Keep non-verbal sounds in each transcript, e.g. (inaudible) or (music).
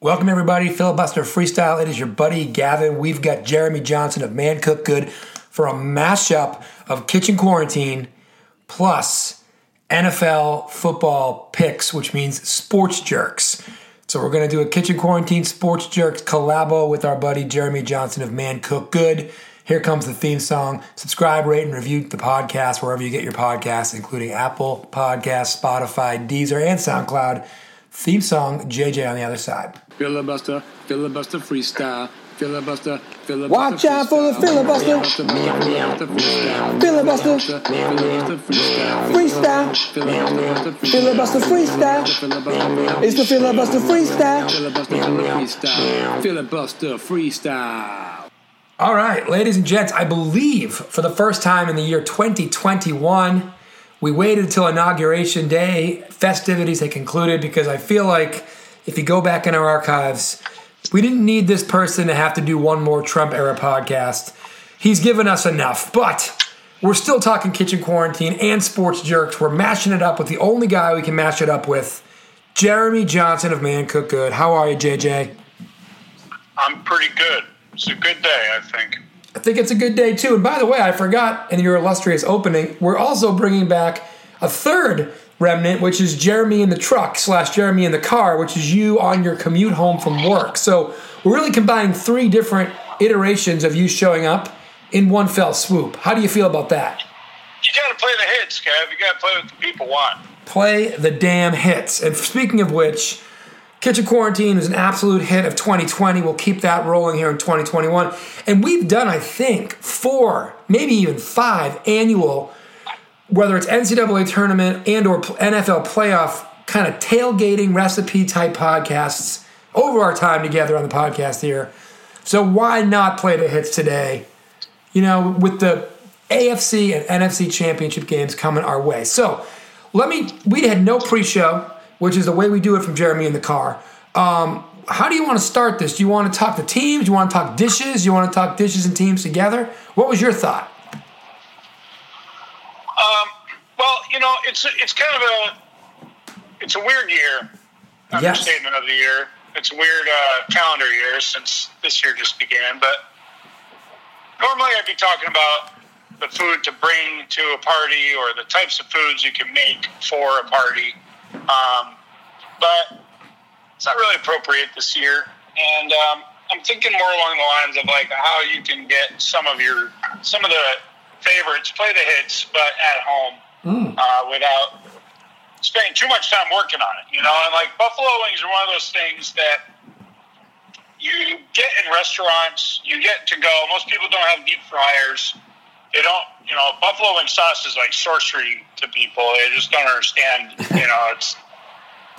Welcome, everybody. Filibuster Freestyle. It is your buddy Gavin. We've got Jeremy Johnson of Man Cook Good for a mashup of Kitchen Quarantine plus NFL football picks, which means sports jerks. So we're going to do a Kitchen Quarantine Sports Jerks collabo with our buddy Jeremy Johnson of Man Cook Good. Here comes the theme song. Subscribe, rate, and review the podcast wherever you get your podcasts, including Apple Podcasts, Spotify, Deezer, and SoundCloud. Theme song, JJ on the other side. Filibuster, filibuster freestyle. Filibuster, filibuster. Watch out for the filibuster. Filibuster. Freestyle. Filibuster freestyle. It's the filibuster freestyle. Filibuster, filibuster freestyle. All right, ladies and gents, I believe for the first time in the year 2021, we waited until inauguration day, festivities had concluded because I feel like if you go back in our archives, we didn't need this person to have to do one more Trump era podcast. He's given us enough, but we're still talking kitchen quarantine and sports jerks. We're mashing it up with the only guy we can mash it up with, Jeremy Johnson of Man Cook Good. How are you, JJ? I'm pretty good. It's a good day, I think. I think it's a good day too. And by the way, I forgot in your illustrious opening, we're also bringing back a third remnant, which is Jeremy in the truck slash Jeremy in the car, which is you on your commute home from work. So we're really combining three different iterations of you showing up in one fell swoop. How do you feel about that? You got to play the hits, Kev. You got to play what the people want. Play the damn hits. And speaking of which, Kitchen Quarantine was an absolute hit of 2020. We'll keep that rolling here in 2021. And we've done, I think, four, maybe even five annual, whether it's NCAA tournament and or NFL playoff kind of tailgating recipe type podcasts over our time together on the podcast here. So why not play the hits today? You know, with the AFC and NFC championship games coming our way. So let me, we had no pre show which is the way we do it from Jeremy in the car. Um, how do you want to start this? Do you want to talk the teams? Do you want to talk dishes? Do you want to talk dishes and teams together? What was your thought? Um, well, you know, it's it's kind of a it's a weird year. Yes. Understatement of the year. It's a weird uh, calendar year since this year just began. But normally, I'd be talking about the food to bring to a party or the types of foods you can make for a party. Um, but it's not really appropriate this year. And um, I'm thinking more along the lines of like how you can get some of your some of the favorites, play the hits, but at home uh, without spending too much time working on it. You know, and like buffalo wings are one of those things that you get in restaurants, you get to go. Most people don't have deep fryers. They don't, you know, buffalo wing sauce is like sorcery to people. They just don't understand, you know, (laughs) it's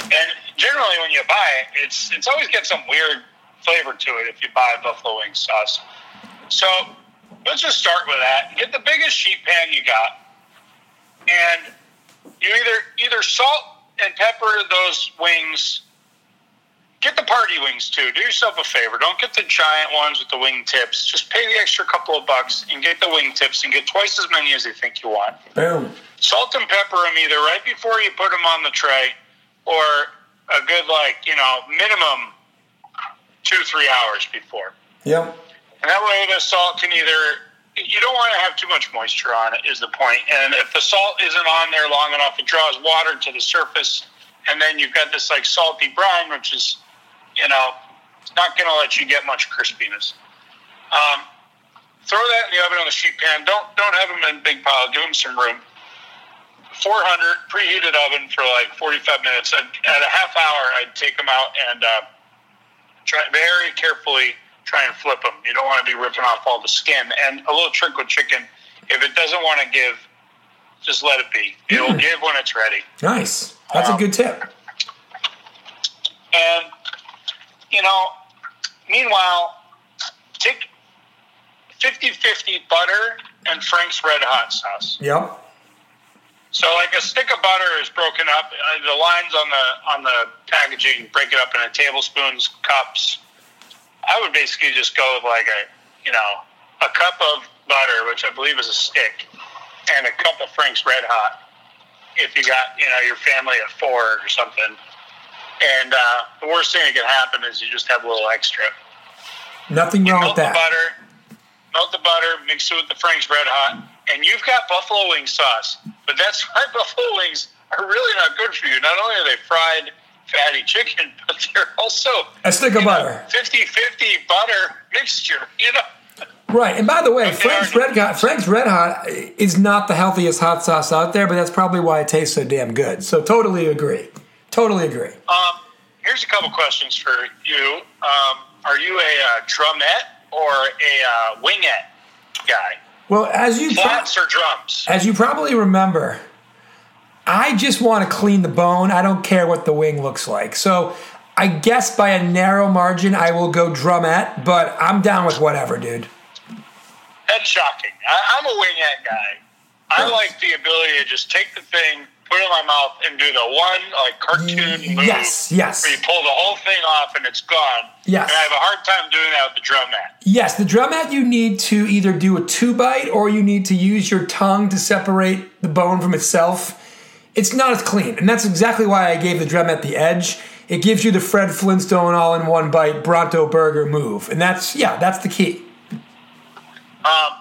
and generally when you buy it, it's it's always got some weird flavor to it if you buy buffalo wing sauce. So let's just start with that. Get the biggest sheet pan you got, and you either either salt and pepper those wings. Get the party wings too. Do yourself a favor. Don't get the giant ones with the wing tips. Just pay the extra couple of bucks and get the wing tips and get twice as many as you think you want. Boom. Salt and pepper them either right before you put them on the tray or a good, like, you know, minimum two, three hours before. Yep. That way the salt can either, you don't want to have too much moisture on it, is the point. And if the salt isn't on there long enough, it draws water to the surface. And then you've got this, like, salty brine, which is, you know, it's not going to let you get much crispiness. Um, throw that in the oven on the sheet pan. Don't don't have them in big pile. Give them some room. 400 preheated oven for like 45 minutes. At, at a half hour, I'd take them out and uh, try very carefully try and flip them. You don't want to be ripping off all the skin. And a little trick with chicken: if it doesn't want to give, just let it be. It will give when it's ready. Nice. That's a Um, good tip. And you know, meanwhile, take 50-50 butter and Frank's Red Hot sauce. Yep. So, like a stick of butter is broken up. Uh, the lines on the on the packaging break it up into tablespoons, cups. I would basically just go with like a, you know, a cup of butter, which I believe is a stick, and a cup of Frank's Red Hot. If you got, you know, your family of four or something, And uh, the worst thing that can happen is you just have a little extra. Nothing You wrong melt with the butter, melt the butter, mix it with the Frank's Red Hot, and you've got buffalo wing sauce. But that's (laughs) why buffalo wings are really not good for you. Not only are they fried fatty chicken, (laughs) but they're also A stick of butter. 50 50 butter mixture, you know? Right. And by the way, Frank's Red Hot, Frank's Red Hot is not the healthiest hot sauce out there, but that's probably why it tastes so damn good. So totally agree. Totally agree. Um, here's a couple questions for you. Um, are you a uh, drumette or a uh, wingette guy? Well, as you pro- Flats or drums? as you probably remember, I just want to clean the bone. I don't care what the wing looks like. So I guess by a narrow margin, I will go drumette, but I'm down with whatever, dude. That's shocking. I, I'm a wingette guy. I like the ability to just take the thing, put it in my mouth, and do the one like cartoon move. Yes, yes. Where you pull the whole thing off and it's gone. Yes. And I have a hard time doing that with the drumette. Yes, the drumette you need to either do a two bite or you need to use your tongue to separate the bone from itself. It's not as clean, and that's exactly why I gave the drumette the edge. It gives you the Fred Flintstone all in one bite Bronto burger move, and that's yeah, that's the key. Um,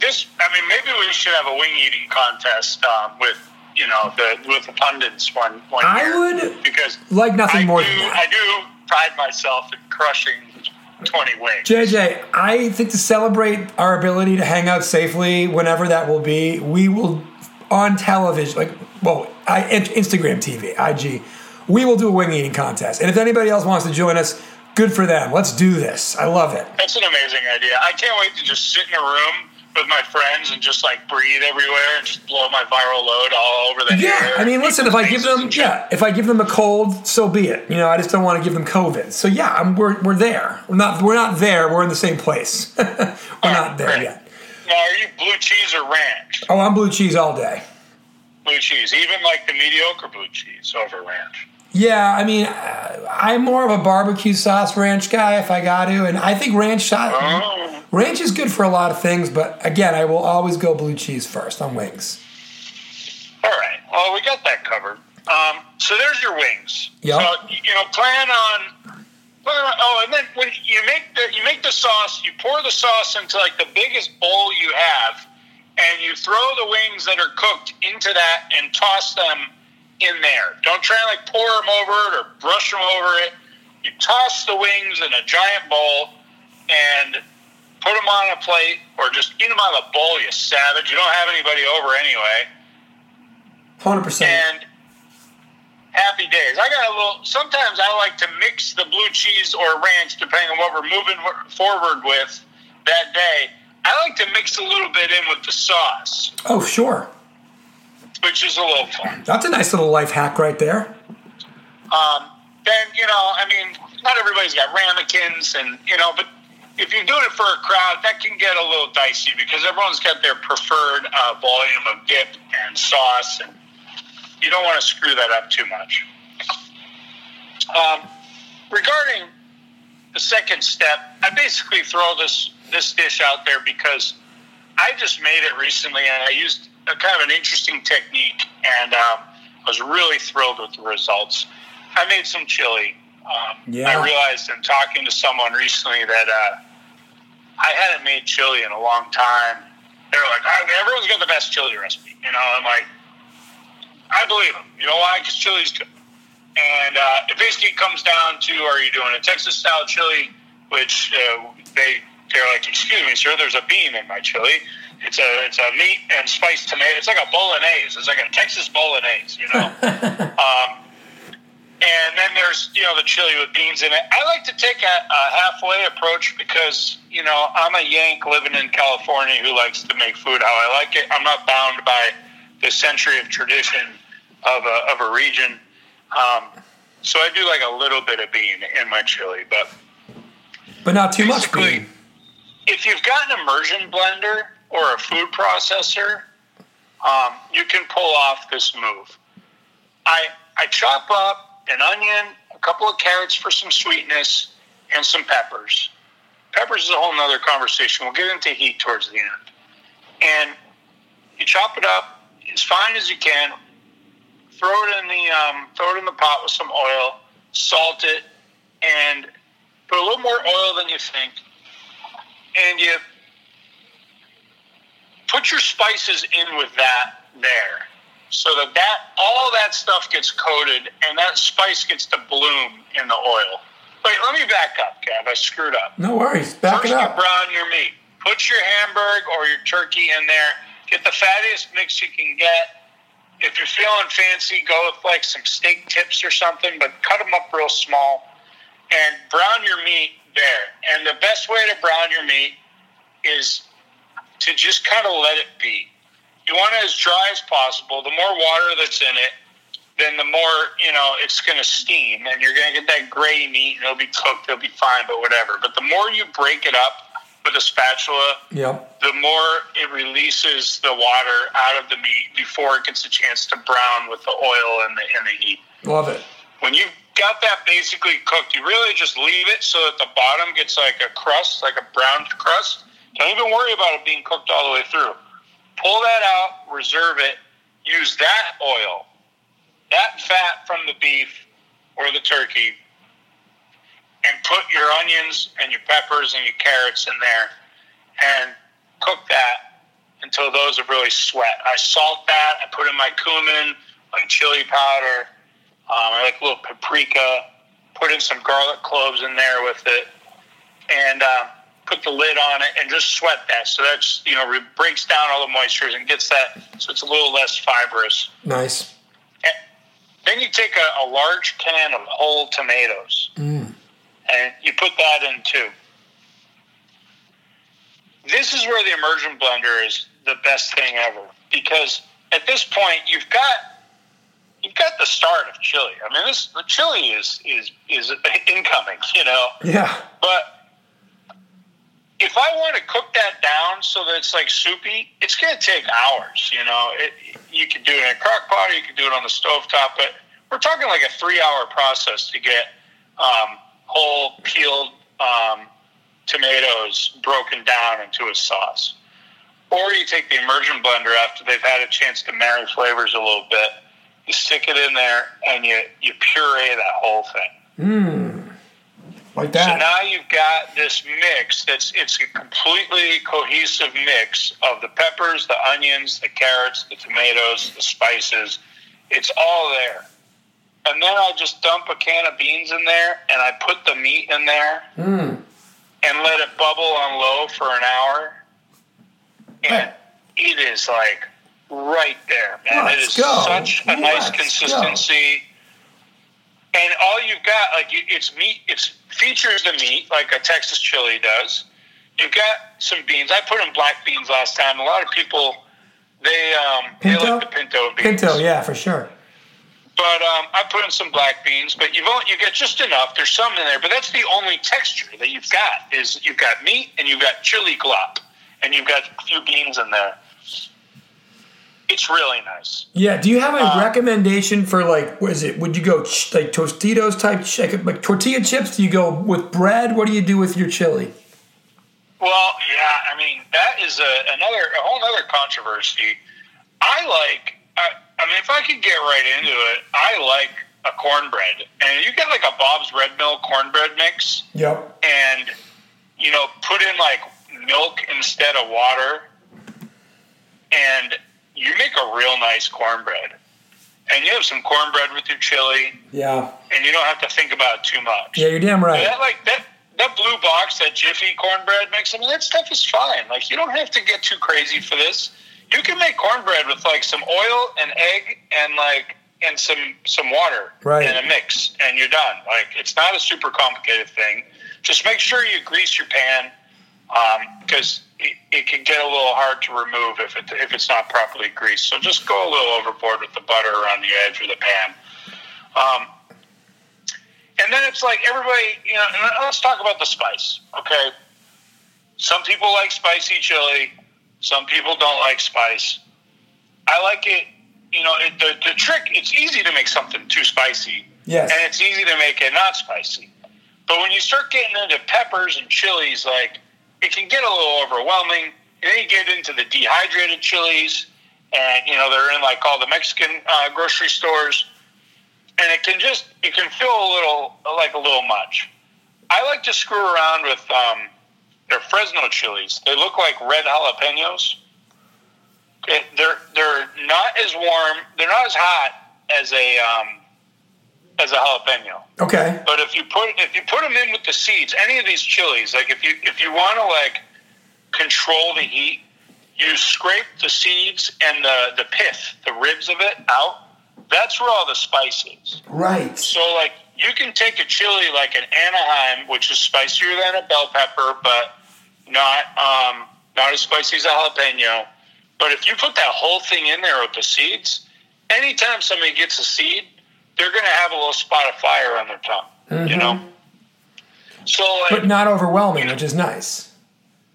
this, I mean, maybe we should have a wing eating contest um, with you know the with the pundits one one I year. would because like nothing I more do, than that. I do pride myself in crushing twenty wings. JJ, I think to celebrate our ability to hang out safely whenever that will be, we will on television, like well, I, Instagram TV, IG, we will do a wing eating contest. And if anybody else wants to join us, good for them. Let's do this. I love it. That's an amazing idea. I can't wait to just sit in a room with my friends and just like breathe everywhere and just blow my viral load all over the Yeah, air. I mean, listen, if I give them, yeah, if I give them a cold, so be it. You know, I just don't want to give them COVID. So yeah, I'm, we're we're there. We're not we're not there. We're in the same place. (laughs) we're not there yet. Now, are you blue cheese or ranch? Oh, I'm blue cheese all day. Blue cheese, even like the mediocre blue cheese over ranch. Yeah, I mean, I'm more of a barbecue sauce ranch guy if I got to, and I think ranch Oh, ranch is good for a lot of things. But again, I will always go blue cheese first on wings. all right. Well, we got that covered. Um, so there's your wings. Yep. So you know, plan on. plan on- Oh, and then when you make the you make the sauce, you pour the sauce into like the biggest bowl you have, and you throw the wings that are cooked into that and toss them in there. Don't try and like pour them over it or brush them over it. You toss the wings in a giant bowl and put them on a plate or just eat them out of the bowl, you savage. You don't have anybody over anyway Hundred percent. and happy days. I got a little. Sometimes I like to mix the blue cheese or ranch, depending on what we're moving forward with that day. I like to mix a little bit in with the sauce, Oh, sure. which is a little fun. That's a nice little life hack right there. Um, then you know, I mean, not everybody's got ramekins, and you know, but if you're doing it for a crowd, that can get a little dicey because everyone's got their preferred uh, volume of dip and sauce, and you don't want to screw that up too much. Um, regarding the second step, I basically throw this this dish out there because I just made it recently, and I used a kind of an interesting technique, and um, I was really thrilled with the results. I made some chili. Um, Yeah. I realized in talking to someone recently that uh, I hadn't made chili in a long time. They were like, "Oh, "Everyone's got the best chili recipe," you know. I'm like, I believe them. You know why? Because chili's good. And uh, it basically comes down to: Are you doing a Texas style chili, which uh, they they're like, "Excuse me, sir, there's a bean in my chili." It's a it's a meat and spiced tomato. It's like a bolognese. It's like a Texas bolognese, you know. (laughs) um, and then there's you know the chili with beans in it. I like to take a, a halfway approach because you know I'm a Yank living in California who likes to make food how I like it. I'm not bound by the century of tradition of a, of a region. Um, so I do like a little bit of bean in my chili, but But not too much. Bean. If you've got an immersion blender or a food processor, um, you can pull off this move. I I chop up an onion, a couple of carrots for some sweetness, and some peppers. Peppers is a whole nother conversation. We'll get into heat towards the end. And you chop it up as fine as you can. Throw it in the um, throw it in the pot with some oil. salt it, and put a little more oil than you think, and you put your spices in with that there, so that that all that stuff gets coated and that spice gets to bloom in the oil. Wait, let me back up, Gav. I screwed up. No worries. Back First, it you up. brown your meat. Put your hamburg or your turkey in there. Get the fattiest mix you can get. If you're feeling fancy, go with like some steak tips or something, but cut them up real small and brown your meat there. And the best way to brown your meat is to just kind of let it be. You want it as dry as possible. The more water that's in it, then the more you know it's going to steam, and you're going to get that gray meat, and it'll be cooked, it'll be fine, but whatever. But the more you break it up with a spatula, Yep. the more it releases the water out of the meat before it gets a chance to brown with the oil and the and the heat. Love it. When you've got that basically cooked, you really just leave it so that the bottom gets like a crust, like a browned crust. Don't even worry about it being cooked all the way through. Pull that out, reserve it, use that oil, that fat from the beef or the turkey, and put your onions and your peppers and your carrots in there and cook that until those have really sweat. I salt that, I put in my cumin, my chili powder, um, I like a little paprika, put in some garlic cloves in there with it, and uh, put the lid on it and just sweat that. So that's, you know, re- breaks down all the moistures and gets that so it's a little less fibrous. Nice. And then you take a, a large can of whole tomatoes Mm. and you put that in too. This is where the immersion blender is the best thing ever because at this point you've got you've got the start of chili. I mean, this the chili is is is incoming, you know. Yeah. But if I want to cook that down so that it's like soupy, it's going to take hours. You know, it, you can do it in a crock pot, or you can do it on the stovetop, but we're talking like a three-hour process to get um, whole peeled um, tomatoes broken down into a sauce. Or you take the immersion blender after they've had a chance to marry flavors a little bit. You stick it in there and you you puree that whole thing. Mm. Like that. So now you've got this mix that's it's a completely cohesive mix of the peppers, the onions, the carrots, the tomatoes, the spices. It's all there. And then I just dump a can of beans in there and I put the meat in there Mm. and let it bubble on low for an hour. And it is like right there, man. it Let's is go. such a nice Let's go. consistency. And all you've got, like, it's meat. It's features the meat like a Texas chili does. You've got some beans. I put in black beans last time. A lot of people, they um, they like the pinto beans. Pinto, yeah, for sure. But um, I put in some black beans, but you've only, you get just enough. There's some in there, but that's the only texture that you've got. Is you've got meat and you've got chili glop, and you've got a few beans in there. It's really nice. Yeah. Do you have a Uh, recommendation for like, what is it? Would you go ch- like Tostitos type, ch- like, like tortilla chips? Do you go with bread? What do you do with your chili? Well, yeah, I mean that is a, another a whole other controversy. I like. I, I mean, if I could get right into it, I like a cornbread, and you get like a Bob's Red Mill cornbread mix. Yep. and you know put in like milk instead of water and you make a real nice cornbread and you have some cornbread with your chili Yeah. and you don't have to think about it too much Yeah, you're damn right. that like that that blue box that jiffy cornbread mix i mean that stuff is fine like you don't have to get too crazy for this you can make cornbread with like some oil and egg and like and some some water Right. in a mix and you're done like it's not a super complicated thing just make sure you grease your pan because it, it can get a little hard to remove if it if it's not properly greased so just go a little overboard with the butter around the edge of the pan um, and then it's like everybody, you know, and let's talk about the spice, okay? Some people like spicy chili, some people don't like spice. I like it, you know, it, the, the trick, it's easy to make something too spicy, Yes. and it's easy to make it not spicy. But when you start getting into peppers and chilies, like, it can get a little overwhelming. And then you get into the dehydrated chilies, and, you know, they're in like all the Mexican uh, grocery stores and it can just it can feel a little like a little much. I like to screw around with um, their Fresno chilies. They look like red jalapenos. It, they're they're not as warm. They're not as hot as a um, as a jalapeno. Okay. But if you put if you put them in with the seeds, any of these chilies, like if you if you want to like control the heat, you scrape the seeds and the the pith, the ribs of it out. That's where all the spice is. Right. So like you can take a chili like an Anaheim, which is spicier than a bell pepper, but not um, not as spicy as a jalapeno. But if you put that whole thing in there with the seeds, anytime somebody gets a seed, they're going to have a little spot of fire on their tongue. You mm-hmm. know. So But not overwhelming, which is nice.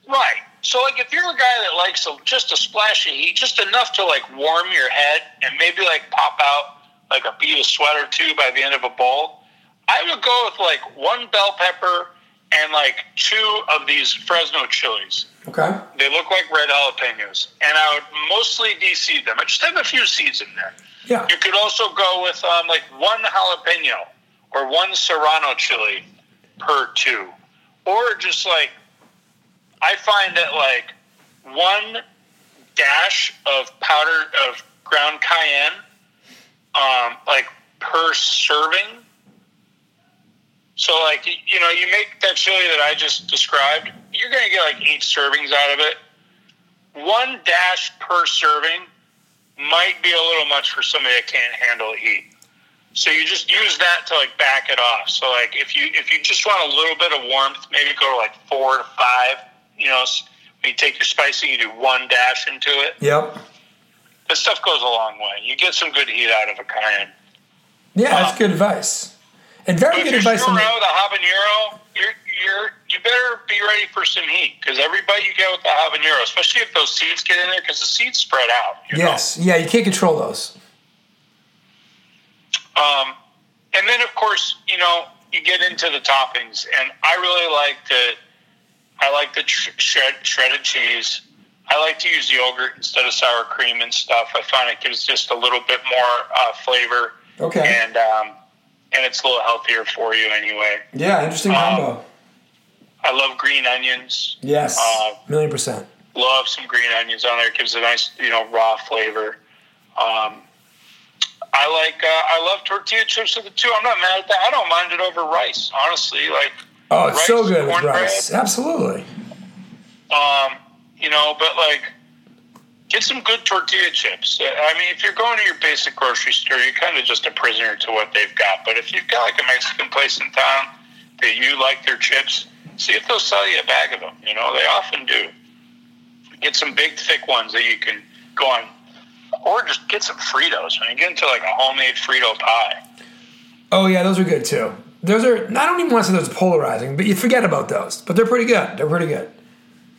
Right. So, like, if you're a guy that likes a, just a splash of heat, just enough to like warm your head and maybe like pop out like a bead of sweat or two by the end of a bowl, I would go with like one bell pepper and like two of these Fresno chilies. Okay. They look like red jalapenos, and I would mostly de-seed them. I just have a few seeds in there. Yeah. You could also go with um, like one jalapeno or one serrano chili per two, or just like I find that like one dash of powder of ground cayenne, um, like per serving. So like you know, you make that chili that I just described, you're gonna get like eight servings out of it. One dash per serving might be a little much for somebody that can't handle the heat. So you just use that to like back it off. So like if you if you just want a little bit of warmth, maybe go to like four to five. You know, when you take your spicy, you do one dash into it. Yep. This stuff goes a long way. You get some good heat out of a cayenne. Yeah, that's um, good advice. And very if good you're advice. screwing on the- with a habanero, you're you're you better be ready for some heat because every bite you get with the habanero, especially if those seeds get in there, because the seeds spread out. you know? Yes. Yeah, you can't control those. Um, and then, of course, you know, you get into the toppings, and I really like the, I like the shred, shredded cheese. I like to use yogurt instead of sour cream and stuff. I find it gives just a little bit more uh, flavor, Okay. and um, and it's a little healthier for you anyway. Yeah, interesting Um, combo. I love green onions. Yes. uh, million percent. Love some green onions on there. It gives a nice, you know, raw flavor. Um, I like. Uh, I love tortilla chips with it too. I'm not mad at that. I don't mind it over rice, honestly. Like, Oh, it's so good with rice. Absolutely. um, you know, but like, get some good tortilla chips. I mean, if you're going to your basic grocery store, you're kind of just a prisoner to what they've got. But if you've got like a Mexican place in town that you like their chips, see if they'll sell you a bag of them. You know, they often do. Get some big, thick ones that you can go on, or just get some Fritos. When you get into like a homemade Frito pie, Oh yeah, those are good too. Those are. I don't even want to say those are polarizing, but you forget about those. But they're pretty good. They're pretty good.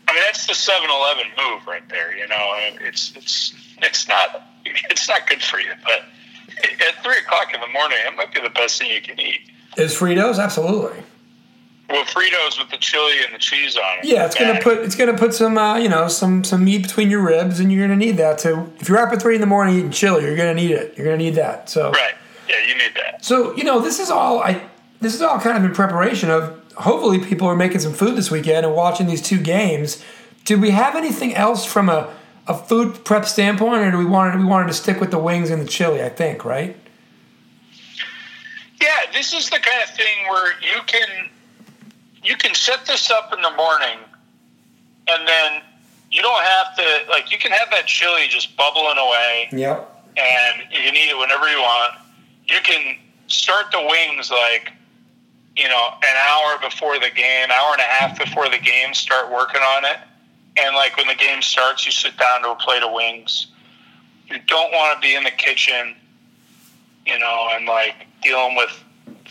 I mean, that's the 7-Eleven move right there. You know, it's it's it's not (laughs) it's not good for you, but at three o'clock in the morning, it might be the best thing you can eat. Is Fritos? Absolutely. Well, Fritos with the chili and the cheese on it. Yeah, it's gonna put it's gonna put some uh, you know some some meat between your ribs, and you're gonna need that to. If you're up at three in the morning eating chili, you're gonna need it. You're gonna need that. So right. Yeah, you need that. So you know, this is all I. This is all kind of in preparation of. Hopefully, people are making some food this weekend and watching these two games. Did we have anything else from a, a food prep standpoint, or do we wanted we wanted to stick with the wings and the chili? I think right. Yeah, this is the kind of thing where you can you can set this up in the morning, and then you don't have to like you can have that chili just bubbling away. Yep. and you can eat it whenever you want. You can start the wings like, you know, an hour before the game, hour and a half before the game, start working on it. And like when the game starts, you sit down to a plate of wings. You don't want to be in the kitchen, you know, and like dealing with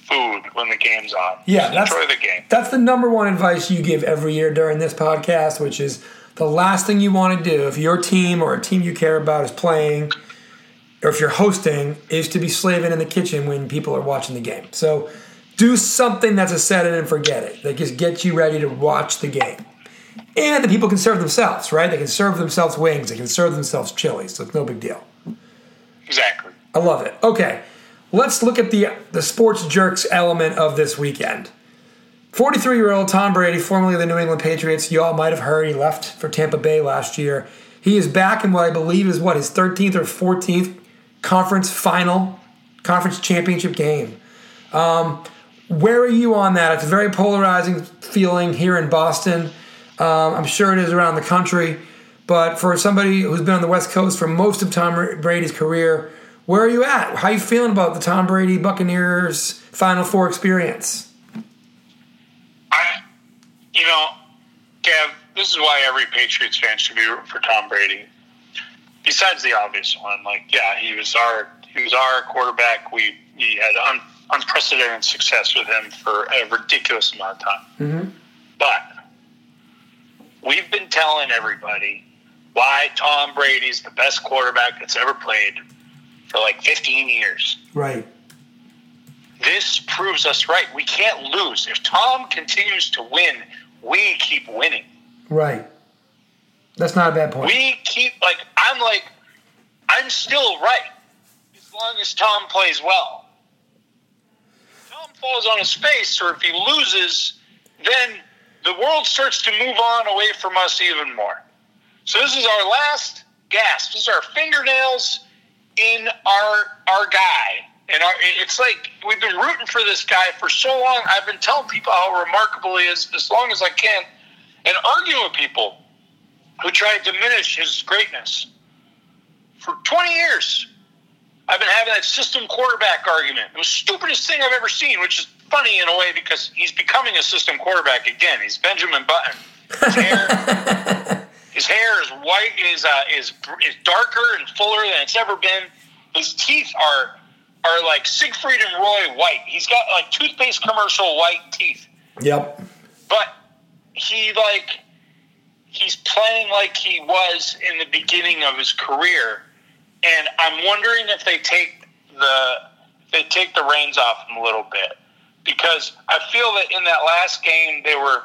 food when the game's on. Yeah, Just that's- enjoy the game. That's the number one advice you give every year during this podcast, which is the last thing you want to do if your team or a team you care about is playing, or if you're hosting, is to be slaving in the kitchen when people are watching the game. So do something that's a set it and forget it that just gets you ready to watch the game. And the people can serve themselves, right? They can serve themselves wings, they can serve themselves chili, so it's no big deal. Exactly. I love it. Okay. Let's look at the the sports jerks element of this weekend. 43 year old Tom Brady, formerly of the New England Patriots, you all might have heard he left for Tampa Bay last year. He is back in what I believe is what his 13th or 14th conference final, conference championship game. Um, where are you on that? It's a very polarizing feeling here in Boston. Um, I'm sure it is around the country. But for somebody who's been on the West Coast for most of Tom Brady's career, where are you at? How are you feeling about the Tom Brady Buccaneers Final Four experience? I, you know, Kev, this is why every Patriots fan should be rooting for Tom Brady. Besides the obvious one, like yeah, he was our he was our quarterback. We we had un, unprecedented success with him for a ridiculous amount of time. Mm-hmm. But we've been telling everybody why Tom Brady's the best quarterback that's ever played for like 15 years. Right. This proves us right. We can't lose. If Tom continues to win, we keep winning. Right. That's not a bad point. We keep like I'm like I'm still right as long as Tom plays well. If Tom falls on his face, or if he loses, then the world starts to move on away from us even more. So this is our last gasp. This is our fingernails in our our guy. And our, it's like we've been rooting for this guy for so long. I've been telling people how remarkable he is as long as I can, and arguing with people who try to diminish his greatness. For 20 years, I've been having that system quarterback argument. It was the stupidest thing I've ever seen, which is funny in a way because he's becoming a system quarterback again. He's Benjamin Button. (laughs) His hair, is white, is uh, is is darker and fuller than it's ever been. His teeth are are like Siegfried and Roy white. He's got like toothpaste commercial white teeth. Yep. But he like he's playing like he was in the beginning of his career, and I'm wondering if they take the they take the reins off him a little bit because I feel that in that last game they were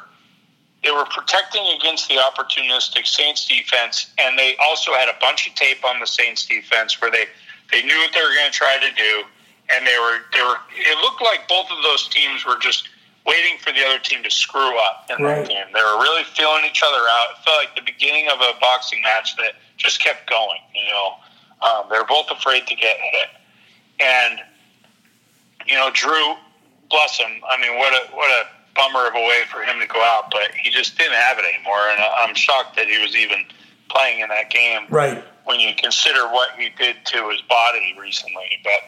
they were protecting against the opportunistic Saints defense, and they also had a bunch of tape on the Saints defense where they they knew what they were going to try to do, and they were they were. It looked like both of those teams were just waiting for the other team to screw up in Right. that game. They were really feeling each other out. It felt like the beginning of a boxing match that just kept going. You know, um, they were both afraid to get hit, and you know, Drew, bless him. I mean, what a what a bummer of a way for him to go out, but he just didn't have it anymore, and I'm shocked that he was even playing in that game Right. when you consider what he did to his body recently. But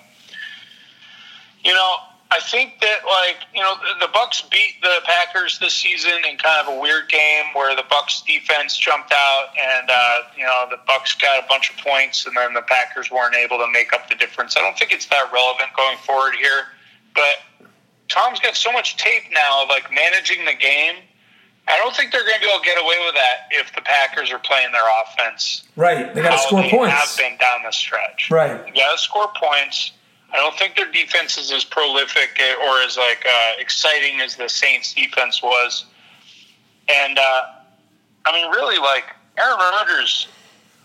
you know, I think that like you know the, Bucks beat the Packers this season in kind of a weird game where the Bucks defense jumped out and uh, you know the Bucks got a bunch of points and then the Packers weren't able to make up the difference. I don't think it's that relevant going forward here, but Tom's got so much tape now of like managing the game. I don't think they're going to be able to get away with that if the Packers are playing their offense Right. They got to score they points. have been down the stretch. Right. Got to score points. I don't think their defense is as prolific or as like uh, exciting as the Saints defense was. And uh, I mean, really, like Aaron Rodgers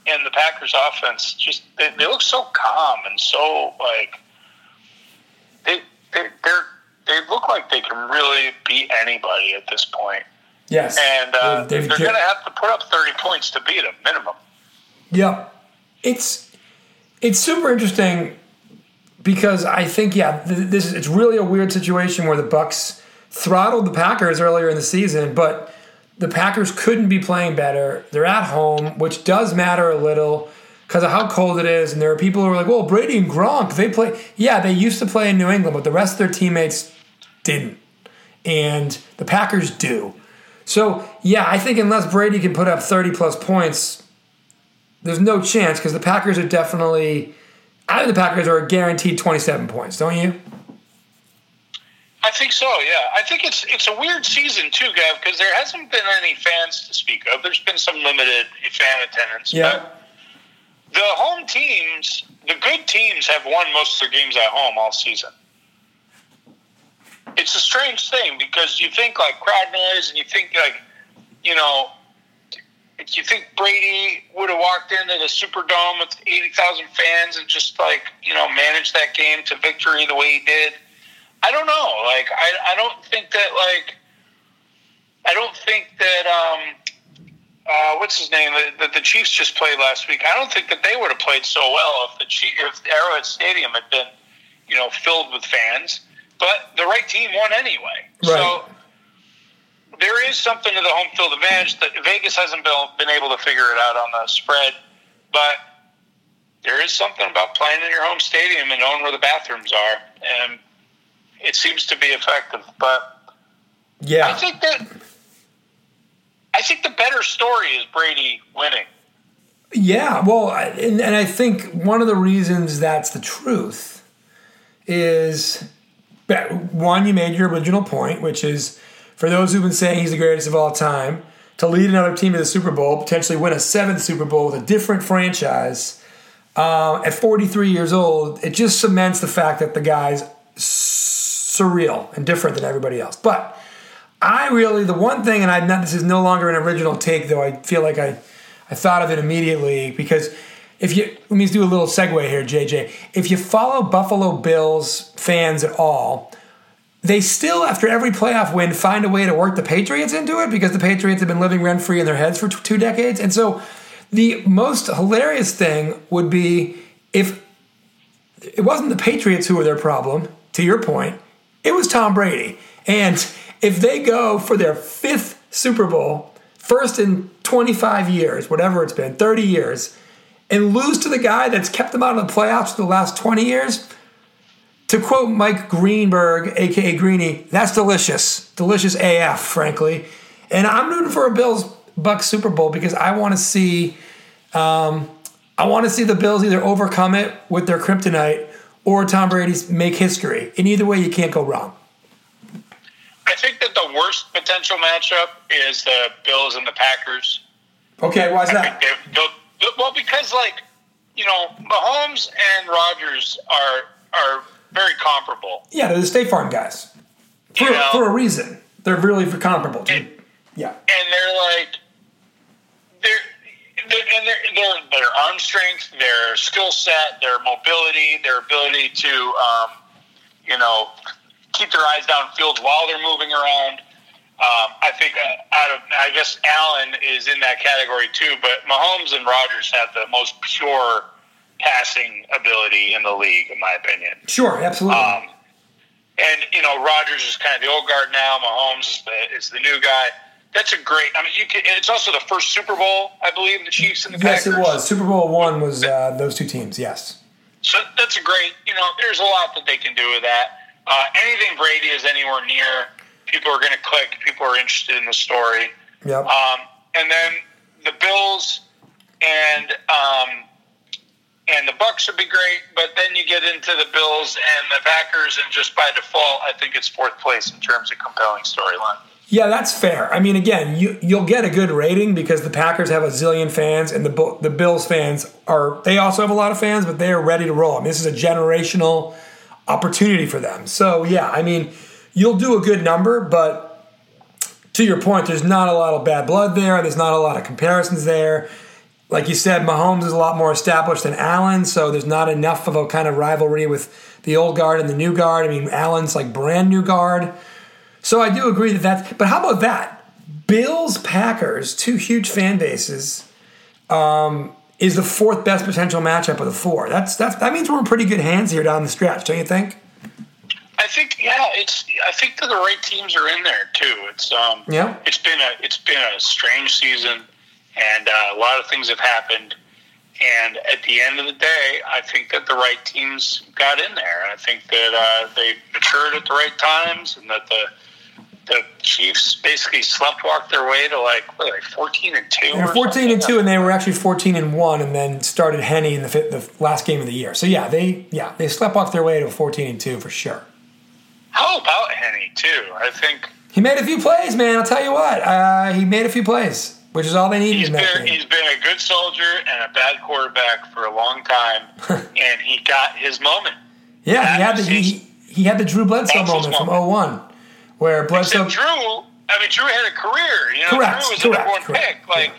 and the Packers offense just they, they look so calm and so like they they they're they look like they can really beat anybody at this point. Yes. And uh, they're going to have to put up thirty points to beat them minimum. Yep. It's it's super interesting because I think yeah, th- this it's really a weird situation where the Bucks throttled the Packers earlier in the season, but the Packers couldn't be playing better. They're at home, which does matter a little because of how cold it is, and there are people who are like, "Well, Brady and Gronk, they play." Yeah, they used to play in New England, but the rest of their teammates didn't, and the Packers do. So yeah, I think unless Brady can put up thirty plus points, there's no chance because the Packers are definitely. I think the Packers are guaranteed 27 points, don't you? I think so. Yeah, I think it's it's a weird season too, Gav, because there hasn't been any fans to speak of. There's been some limited fan attendance. But the home teams, the good teams, have won most of their games at home all season. It's a strange thing because you think like crowd noise, and you think like, you know, you think Brady would have walked into the Superdome with eighty thousand fans and just like you know managed that game to victory the way he did? I don't know. Like I, I don't think that like I don't think that um uh, what's his name that the, the Chiefs just played last week. I don't think that they would have played so well if the Chief, if Arrowhead Stadium had been you know filled with fans. But the right team won anyway. So there is something to the home field advantage that Vegas hasn't been, able to figure it out on the spread, but there is something about playing in your home stadium and knowing where the bathrooms are, and it seems to be effective. But yeah, I think that I think the better story is Brady winning. Yeah, well, and, and I think one of the reasons that's the truth is one, you made your original point, which is for those who've been saying he's the greatest of all time, to lead another team to the Super Bowl, potentially win a seventh Super Bowl with a different franchise uh, at 43 years old, it just cements the fact that the guy's surreal and different than everybody else. But I really, the one thing, and not, this is no longer an original take, though I feel like I, I thought of it immediately because if you, let me do a little segue here, JJ. If you follow Buffalo Bills fans at all, they still, after every playoff win, find a way to work the Patriots into it because the Patriots have been living rent free in their heads for t- two decades. And so the most hilarious thing would be if it wasn't the Patriots who were their problem, to your point, it was Tom Brady. And if they go for their fifth Super Bowl, first in 25 years, whatever it's been, 30 years, and lose to the guy that's kept them out of the playoffs for the last 20 years, to quote Mike Greenberg, aka Greeny, that's delicious. Delicious AF, frankly. And I'm rooting for a Bills Bucks Super Bowl because I want to see um, I want to see the Bills either overcome it with their kryptonite or Tom Brady's make history. And either way, you can't go wrong. I think that the worst potential matchup is the Bills and the Packers. Okay, why's I that? Think they'll- they'll- well, because like you know, Mahomes and Rodgers are are very comparable. Yeah, they're the State Farm guys for, You know? for a reason. They're really comparable. To, yeah, and they're like they're, they're and their their their arm strength, their skill set, their mobility, their ability to um, you know keep their eyes downfield while they're moving around. Um, I think uh, out of I guess Allen is in that category too, but Mahomes and Rodgers have the most pure passing ability in the league, in my opinion. sure, absolutely. Um, and you know, Rodgers is kind of the old guard now. Mahomes is the, is the new guy. That's a great. I mean, you can, it's also the first Super Bowl, I believe, the Chiefs and the yes, Packers. it was. Super Bowl one was uh, those two teams. Yes. So that's a great. You know, there's a lot that they can do with that. Uh, anything Brady is anywhere near, people are going to click. People are interested in the story. Yep. Um, and then the Bills and um, and the Bucks would be great, but then you get into the Bills and the Packers, and just by default, I think it's fourth place in terms of compelling storyline. Yeah, that's fair. I mean, again, you you'll get a good rating because the Packers have a zillion fans, and the the Bills fans are they also have a lot of fans, but they are ready to roll. I mean, this is a generational opportunity for them. So yeah, I mean, you'll do a good number, but to your point, there's not a lot of bad blood there. There's not a lot of comparisons there. Like you said, Mahomes is a lot more established than Allen, so there's not enough of a kind of rivalry with the old guard and the new guard. I mean, Allen's like brand new guard. So I do agree that that's. But how about that? Bills Packers, two huge fan bases, um, is the fourth best potential matchup of the four. That's that's that means we're in pretty good hands here down the stretch, don't you think? I think yeah, it's. I think that the right teams are in there too. It's um, Yeah. It's been a it's been a strange season, and uh, a lot of things have happened. And at the end of the day, I think that the right teams got in there. I think that uh, they matured at the right times, and that the the Chiefs basically sleptwalked their way to like what, like fourteen and two. They're or 14 and two, and they were actually 14 and one, and then started Henne in the, the last game of the year. So yeah, they yeah they slept off their way to 14 and two for sure. How about Henne too? I think He made a few plays, man. I'll tell you what, uh, he made a few plays, which is all they needed he's that been he's been a good soldier and a bad quarterback for a long time, (laughs) and he got his moment. Yeah, he had the That he, he had the Drew Bledsoe his moment from moment. 01, where Bledsoe. Except Drew, I mean, Drew had a career. You know, Correct, Drew was the number one pick. Like,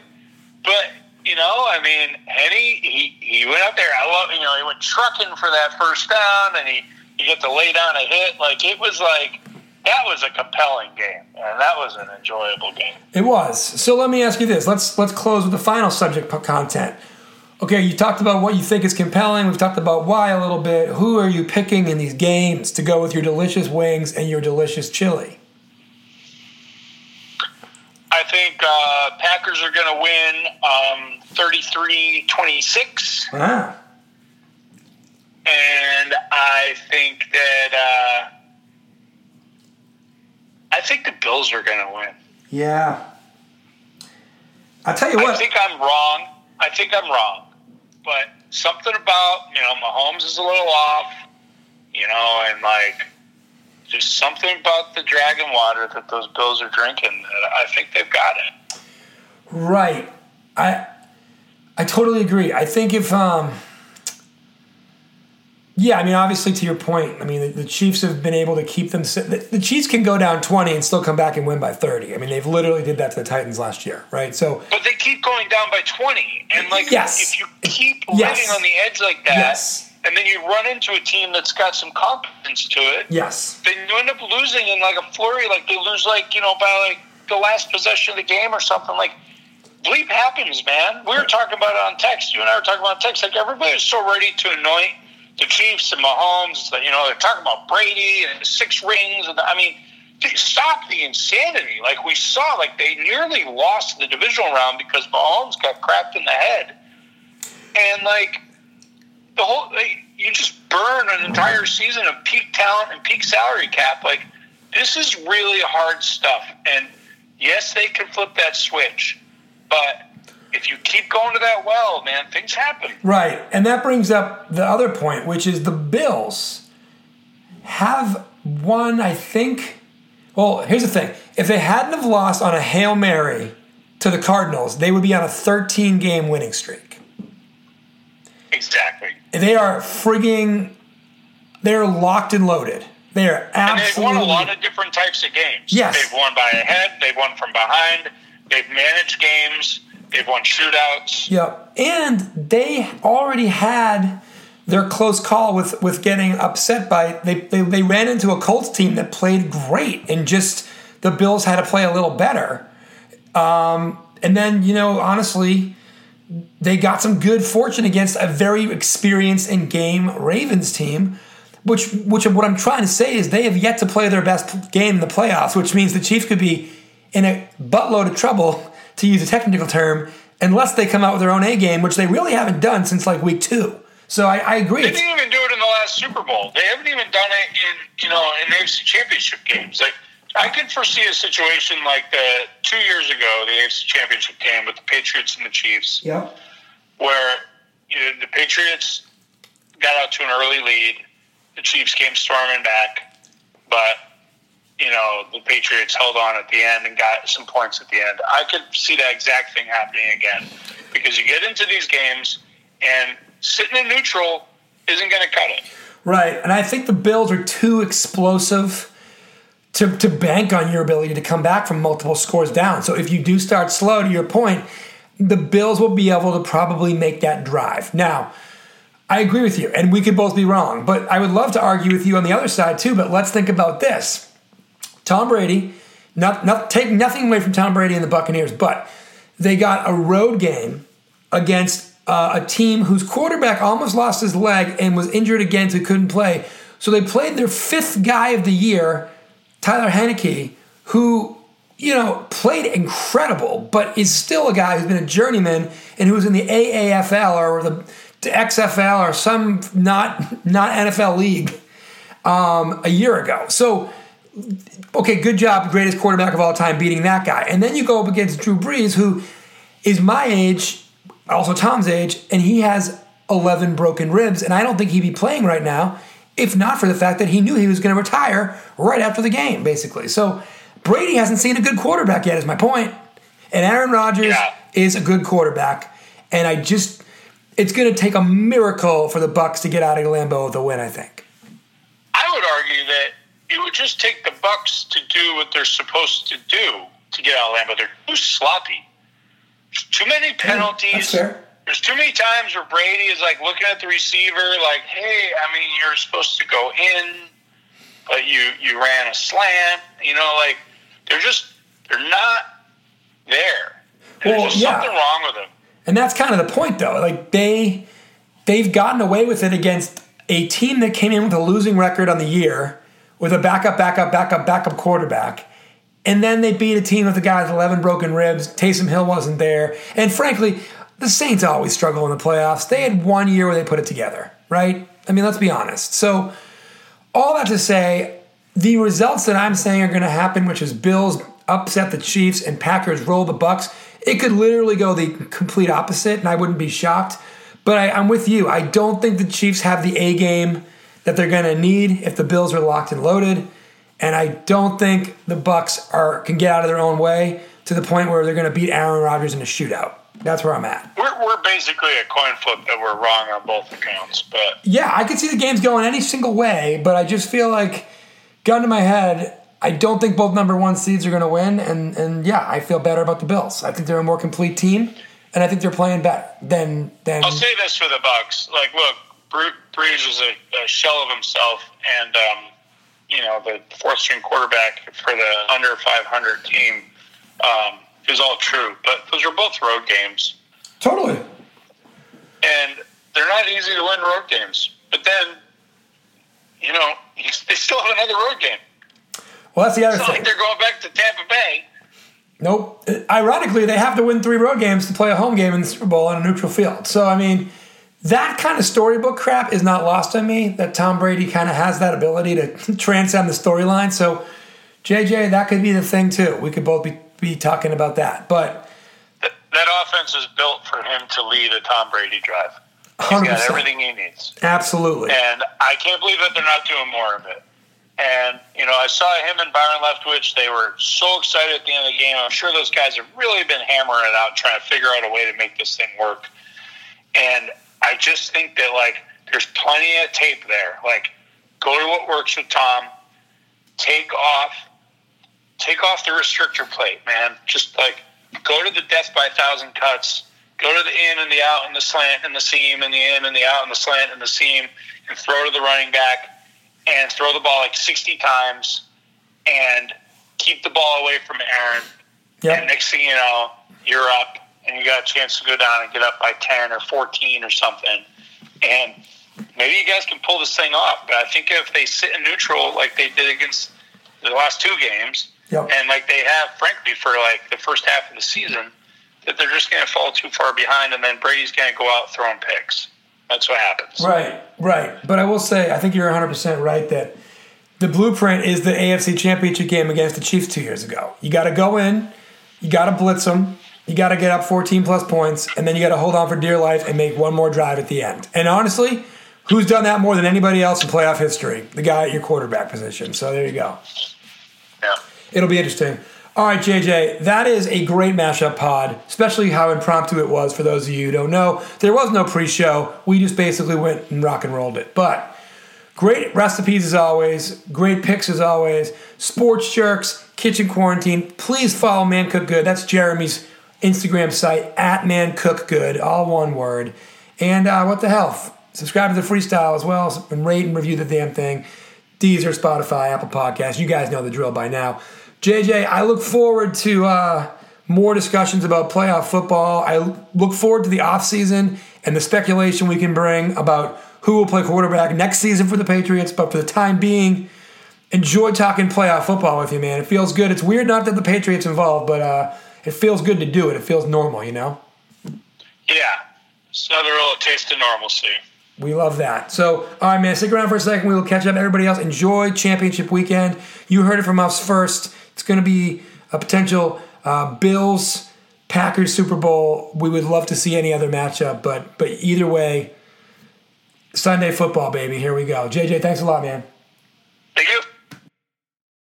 but you know, I mean, Henne, he he went out there. I love, you know, he went trucking for that first down, and he he get to lay down a hit. Like it was like that was a compelling game, and that was an enjoyable game. It was. So let me ask you this. Let's let's close with the final subject content. Okay, you talked about what you think is compelling. We've talked about why a little bit. Who are you picking in these games to go with your delicious wings and your delicious chili? I think uh, Packers are going to win um, 33-26. Ah, and I think that uh, I think the Bills are going to win. yeah. I'll tell you what. I think I'm wrong. I think I'm wrong, but something about you know Mahomes is a little off, you know, and like just something about the dragon water that those Bills are drinking. That I think they've got it. Right. I I totally agree. I think if um yeah, I mean obviously to your point, I mean the, the Chiefs have been able to keep them the, the Chiefs can go down 20 and still come back and win by 30. I mean they've literally did that to the Titans last year, right? So But they keep going down by 20, and like Yes. if you keep Yes. living on the edge like that, Yes. and then you run into a team that's got some confidence to it. yes. then you end up losing in like a flurry. Like they lose, like you know, by like the last possession of the game or something. Like bleep happens, man. We were talking about it on text. You and I were talking about text. Like everybody is so ready to anoint the Chiefs and Mahomes. You know they're talking about Brady and six rings. And I mean, stop the insanity. Like we saw, like they nearly lost the divisional round because Mahomes got cracked in the head, and like the whole they, you just burn an entire season of peak talent and peak salary cap. Like this is really hard stuff. And yes, they can flip that switch, but if you keep going to that well, man, things happen. Right. And that brings up the other point, which is the Bills have won, I think. Well, here's the thing. If they hadn't have lost on a Hail Mary to the Cardinals, they would be on a 13 game winning streak. Exactly. They are frigging they're locked and loaded. They are And they've won absolutely a lot of different types of games. Yes. They've won by a head, they've won from behind, they've managed games, they've won shootouts. Yep. And they already had their close call with, with getting upset by they, they they ran into a Colts team that played great and just the Bills had to play a little better. Um, and then, you know, honestly, they got some good fortune against a very experienced in game Ravens team. Which, which what I'm trying to say is they have yet to play their best game in the playoffs, which means the Chiefs could be in a buttload of trouble, to use a technical term, unless they come out with their own A game, which they really haven't done since like week two. So I, I agree. They didn't even do it in the last Super Bowl. They haven't even done it in you know in AFC Championship games. Like I could foresee a situation like the two years ago, the AFC Championship game with the Patriots and the Chiefs, Yep. where you know, the Patriots got out to an early lead. The Chiefs came storming back, but you know the Patriots held on at the end and got some points at the end. I could see that exact thing happening again because you get into these games and sitting in neutral isn't going to cut it. Right. And I think the Bills are too explosive to, to bank on your ability to come back from multiple scores down. So if you do start slow, to your point, the Bills will be able to probably make that drive. Now, I agree with you, and we could both be wrong, but I would love to argue with you on the other side too. But let's think about this Tom Brady, not, not take nothing away from Tom Brady and the Buccaneers, but they got a road game against uh, a team whose quarterback almost lost his leg and was injured again, so he couldn't play. So they played their fifth guy of the year, Tyler Heinicke, who you know played incredible, but is still a guy who's been a journeyman and who's in the AAFL or the XFL or some not not NFL league um, a year ago. So okay, good job, greatest quarterback of all time, beating that guy. And then you go up against Drew Brees, who is my age, also Tom's age, and he has 11 broken ribs, and I don't think he'd be playing right now if not for the fact that he knew he was going to retire right after the game, basically. So Brady hasn't seen a good quarterback yet, is my point. And Aaron Rodgers Yeah. is a good quarterback, and I just. It's going to take a miracle for the Bucs to get out of Lambeau with a win. I think. I would argue that it would just take the Bucs to do what they're supposed to do to get out of Lambeau. They're too sloppy. too many penalties. There's too many times where Brady is like looking at the receiver, like, "Hey, I mean, you're supposed to go in, but you you ran a slant." You know, like they're just they're not there. There's Well, just yeah. something wrong with them. And that's kind of the point, though. Like they, they've gotten away with it against a team that came in with a losing record on the year, with a backup, backup, backup, backup quarterback, and then they beat a team with a guy with 11 broken ribs. Taysom Hill wasn't there, and frankly, the Saints always struggle in the playoffs. They had one year where they put it together, right? I mean, let's be honest. So, all that to say, the results that I'm saying are going to happen, which is Bills upset the Chiefs and Packers roll the Bucs. It could literally go the complete opposite, and I wouldn't be shocked. But I, I'm with you. I don't think the Chiefs have the A game that they're going to need if the Bills are locked and loaded, and I don't think the Bucs are can get out of their own way to the point where they're going to beat Aaron Rodgers in a shootout. That's where I'm at. We're, we're basically a coin flip that we're wrong on both accounts, but Yeah, I could see the games going any single way, but I just feel like, gun to my head, I don't think both number one seeds are going to win, and and yeah, I feel better about the Bills. I think they're a more complete team, and I think they're playing better than than. I'll say this for the Bucs: like, look, Brees is a, a shell of himself, and um, you know the fourth string quarterback for the under 500 team um, is all true. But those are both road games, Totally. and they're not easy to win road games. But then, you know, (laughs) they still have another road game. Well, that's the other It's not thing. like they're going back to Tampa Bay. Nope. Ironically, they have to win three road games to play a home game in the Super Bowl on a neutral field. So, I mean, that kind of storybook crap is not lost on me. That Tom Brady kind of has that ability to (laughs) transcend the storyline. So, JJ, that could be the thing too. We could both be, be talking about that. But That, that offense is built for him to lead a Tom Brady drive. He's 100%. got everything he needs. absolutely. And I can't believe that they're not doing more of it. And, you know, I saw him and Byron Leftwich. They were so excited at the end of the game. I'm sure those guys have really been hammering it out, trying to figure out a way to make this thing work. And I just think that, like, there's plenty of tape there. Like, go to what works with Tom. Take off, take off the restrictor plate, man. Just, like, go to the death by a thousand cuts. Go to the in and the out and the slant and the seam and the in and the out and the slant and the seam and throw to the running back and throw the ball like 60 times and keep the ball away from Aaron. And next thing you know, you're up and you got a chance to go down and get up by 10 or 14 or something. And maybe you guys can pull this thing off. But I think if they sit in neutral like they did against the last two games, Yep. and like they have, frankly, for like the first half of the season, that they're just going to fall too far behind, and then Brady's going to go out throwing picks. That's what happens. Right, right. But I will say, I think you're 100% right that the blueprint is the AFC Championship game against the Chiefs two years ago. You got to go in, you got to blitz them, you got to get up 14 plus points, and then you got to hold on for dear life and make one more drive at the end. And honestly, who's done that more than anybody else in playoff history? The guy at your quarterback position. So there you go. Yeah. It'll be interesting. All right, JJ, that is a great mashup pod, especially how impromptu it was for those of you who don't know. There was no pre show. We just basically went and rock and rolled it. But great recipes as always, great picks as always. Sports Jerks, Kitchen Quarantine. Please follow Man Cook Good. That's Jeremy's Instagram site, at Man Cook Good, all one word. And uh, what the hell? Subscribe to the freestyle as well and rate and review the damn thing. Deezer, Spotify, Apple Podcasts. You guys know the drill by now. JJ, I look forward to uh, more discussions about playoff football. I look forward to the offseason and the speculation we can bring about who will play quarterback next season for the Patriots. But for the time being, enjoy talking playoff football with you, man. It feels good. It's weird not that the Patriots involved, but uh, it feels good to do it. It feels normal, you know? Yeah. It's another little taste of normalcy. We love that. So, all right, man, stick around for a second. We will catch up. Everybody else, enjoy championship weekend. You heard it from us first. It's going to be a potential uh, Bills Packers Super Bowl. We would love to see any other matchup, but but either way, Sunday football, baby. Here we go. JJ, thanks a lot, man. Thank you.